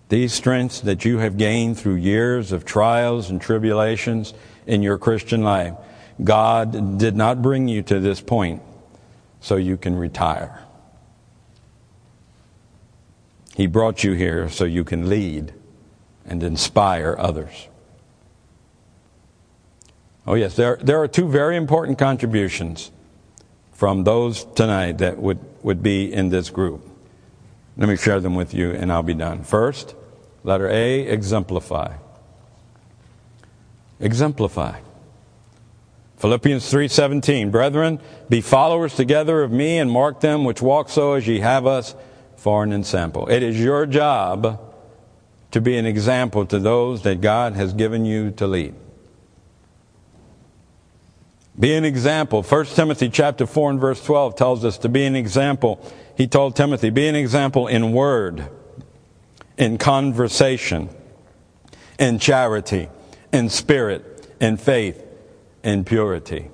These strengths that you have gained through years of trials and tribulations in your Christian life, God did not bring you to this point so you can retire. He brought you here so you can lead and inspire others. Oh, yes, there, there are two very important contributions from those tonight that would, would be in this group. Let me share them with you and I'll be done. First, letter A, exemplify. Exemplify. Philippians 3:17 Brethren be followers together of me and mark them which walk so as ye have us for an example. It is your job to be an example to those that God has given you to lead. Be an example. 1 Timothy chapter 4 and verse 12 tells us to be an example. He told Timothy, be an example in word, in conversation, in charity, in spirit, in faith, in purity.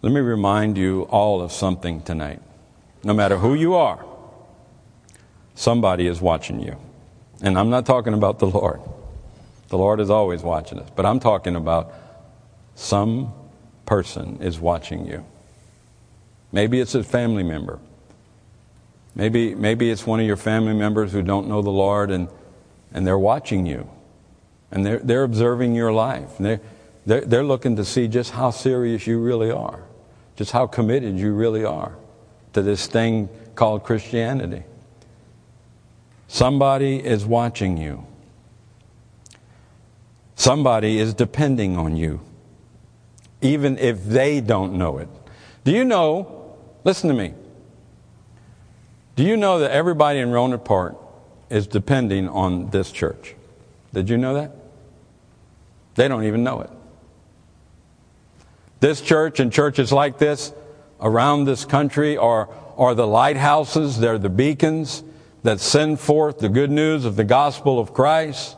Let me remind you all of something tonight. No matter who you are, somebody is watching you. And I'm not talking about the Lord. The Lord is always watching us. But I'm talking about some person is watching you. Maybe it's a family member. Maybe, maybe it's one of your family members who don't know the Lord and, and they're watching you. And they're, they're observing your life. They're, they're, they're looking to see just how serious you really are, just how committed you really are to this thing called Christianity. Somebody is watching you. Somebody is depending on you, even if they don't know it. Do you know, listen to me, do you know that everybody in Rohnert Park is depending on this church? Did you know that? They don't even know it. This church and churches like this around this country are, are the lighthouses, they're the beacons that send forth the good news of the gospel of Christ.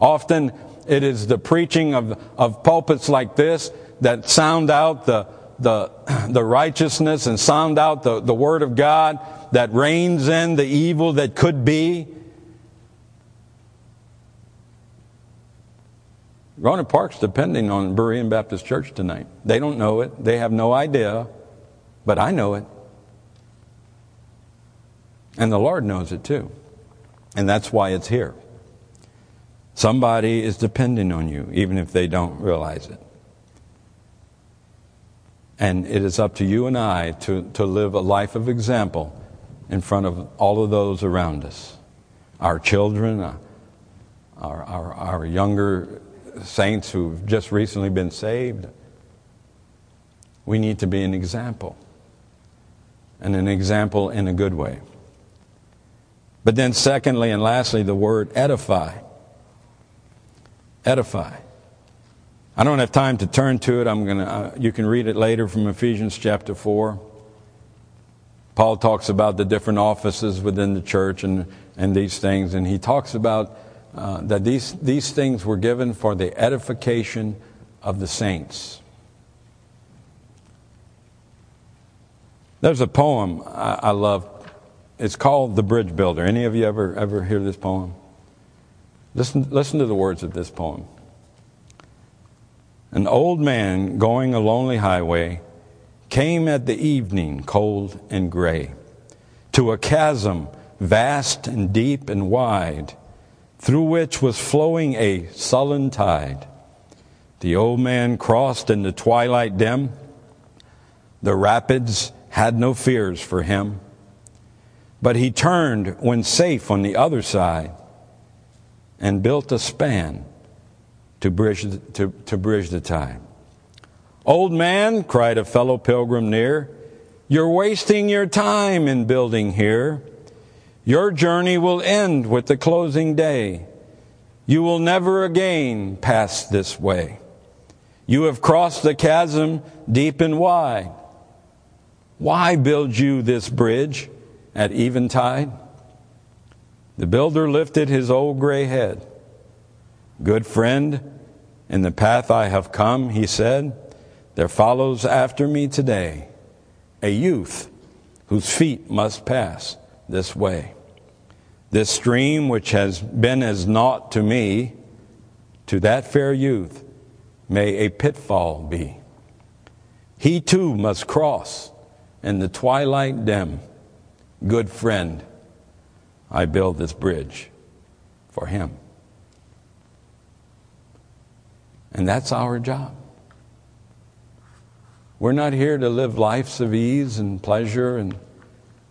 Often it is the preaching of, of pulpits like this that sound out the, the, the righteousness and sound out the, the Word of God that reins in the evil that could be. Rohnert Park's depending on Berean Baptist Church tonight. They don't know it. They have no idea. But I know it. And the Lord knows it too. And that's why it's here. Somebody is depending on you, even if they don't realize it. And it is up to you and I to, to live a life of example in front of all of those around us our children, uh, our, our, our younger saints who've just recently been saved. We need to be an example, and an example in a good way. But then, secondly and lastly, the word edify edify. I don't have time to turn to it. I'm going to, uh, you can read it later from Ephesians chapter 4. Paul talks about the different offices within the church and, and these things, and he talks about uh, that these, these things were given for the edification of the saints. There's a poem I, I love. It's called The Bridge Builder. Any of you ever, ever hear this poem? Listen, listen to the words of this poem. An old man going a lonely highway came at the evening, cold and gray, to a chasm vast and deep and wide, through which was flowing a sullen tide. The old man crossed in the twilight dim. The rapids had no fears for him. But he turned when safe on the other side and built a span to bridge, the, to, to bridge the tide. Old man, cried a fellow pilgrim near, you're wasting your time in building here. Your journey will end with the closing day. You will never again pass this way. You have crossed the chasm deep and wide. Why build you this bridge at eventide? The builder lifted his old gray head. Good friend, in the path I have come, he said, There follows after me today a youth whose feet must pass this way. This stream, which has been as naught to me, to that fair youth may a pitfall be. He too must cross in the twilight dim. Good friend, I build this bridge for him. And that's our job. We're not here to live lives of ease and pleasure and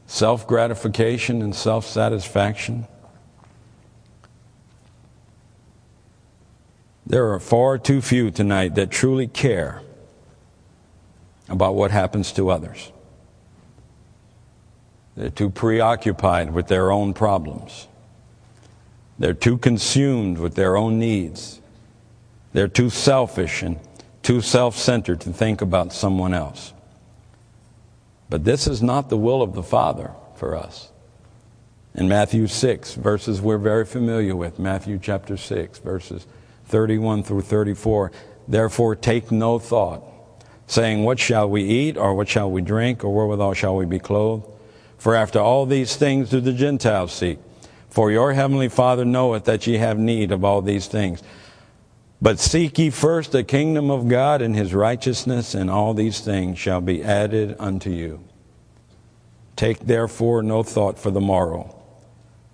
self gratification and self satisfaction. There are far too few tonight that truly care about what happens to others. They're too preoccupied with their own problems. They're too consumed with their own needs. They're too selfish and too self centered to think about someone else. But this is not the will of the Father for us. In Matthew 6, verses we're very familiar with, Matthew chapter 6, verses 31 through 34, therefore take no thought, saying, What shall we eat, or what shall we drink, or wherewithal shall we be clothed? For after all these things do the Gentiles seek. For your heavenly Father knoweth that ye have need of all these things. But seek ye first the kingdom of God and his righteousness, and all these things shall be added unto you. Take therefore no thought for the morrow,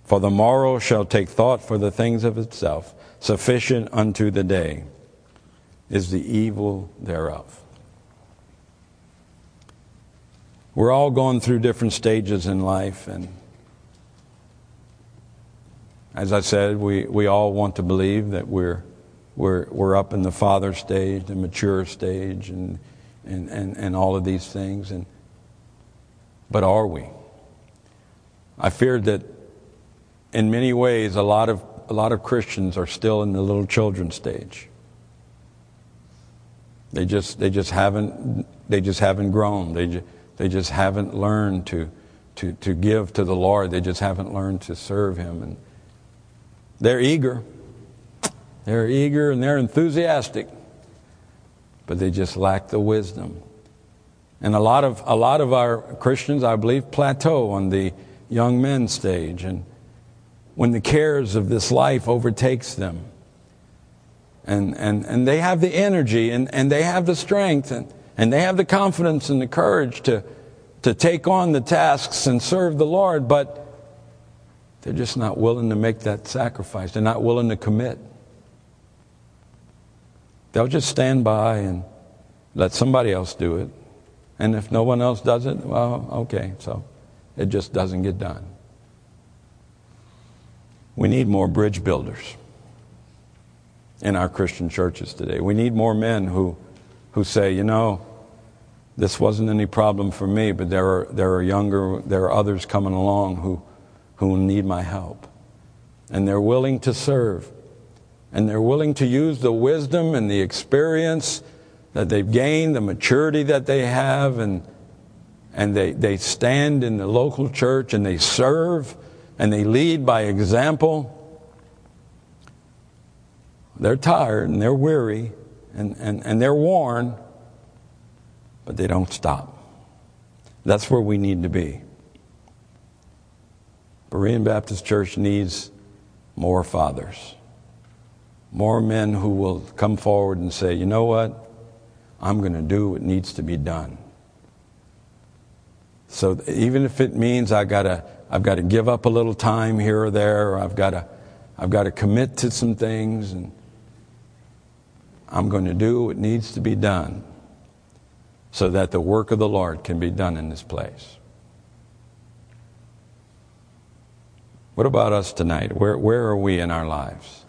for the morrow shall take thought for the things of itself. Sufficient unto the day is the evil thereof. We're all going through different stages in life, and as I said, we, we all want to believe that we're we're, we're up in the father stage, the mature stage, and, and, and, and all of these things. And, but are we? I feared that in many ways, a lot of, a lot of Christians are still in the little children stage. They just, they just haven't, they just haven't grown. They, just, they just haven't learned to, to, to give to the Lord. They just haven't learned to serve Him. And they're eager. They're eager and they're enthusiastic, but they just lack the wisdom. And a lot of, a lot of our Christians, I believe, plateau on the young men stage. And when the cares of this life overtakes them, and, and, and they have the energy and, and they have the strength and, and they have the confidence and the courage to, to take on the tasks and serve the Lord, but they're just not willing to make that sacrifice. They're not willing to commit. They'll just stand by and let somebody else do it. And if no one else does it, well, okay, so it just doesn't get done. We need more bridge builders in our Christian churches today. We need more men who, who say, you know, this wasn't any problem for me, but there are, there are younger, there are others coming along who, who need my help. And they're willing to serve and they're willing to use the wisdom and the experience that they've gained, the maturity that they have, and, and they, they stand in the local church and they serve and they lead by example. They're tired and they're weary and, and, and they're worn, but they don't stop. That's where we need to be. Berean Baptist Church needs more fathers more men who will come forward and say, you know what? I'm going to do what needs to be done. So even if it means I gotta, I've got to give up a little time here or there, or I've got to, I've got to commit to some things, and I'm going to do what needs to be done so that the work of the Lord can be done in this place. What about us tonight? Where, where are we in our lives?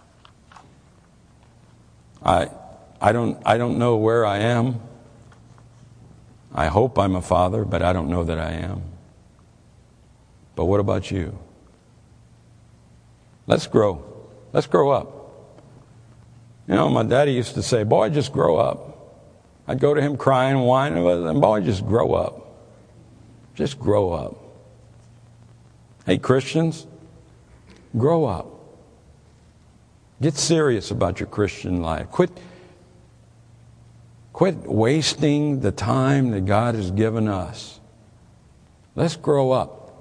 I, I, don't, I don't know where I am. I hope I'm a father, but I don't know that I am. But what about you? Let's grow. Let's grow up. You know, my daddy used to say, Boy, just grow up. I'd go to him crying and whining, and boy, just grow up. Just grow up. Hey, Christians, grow up. Get serious about your Christian life. Quit, Quit wasting the time that God has given us. Let's grow up.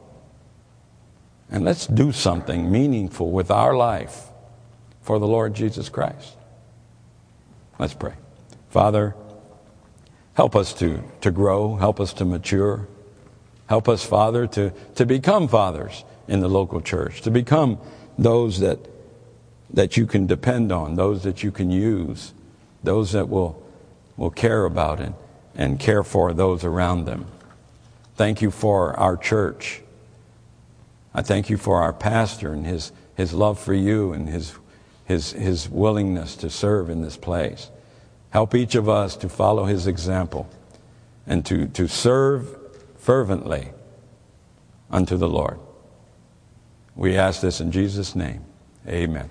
And let's do something meaningful with our life for the Lord Jesus Christ. Let's pray. Father, help us to, to grow, help us to mature. Help us, Father, to, to become fathers in the local church, to become those that, that you can depend on, those that you can use, those that will, will care about and, and care for those around them. Thank you for our church. I thank you for our pastor and his, his love for you and his, his, his willingness to serve in this place. Help each of us to follow his example and to, to serve fervently unto the Lord. We ask this in Jesus' name. Amen.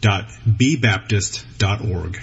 www.bbaptist.org.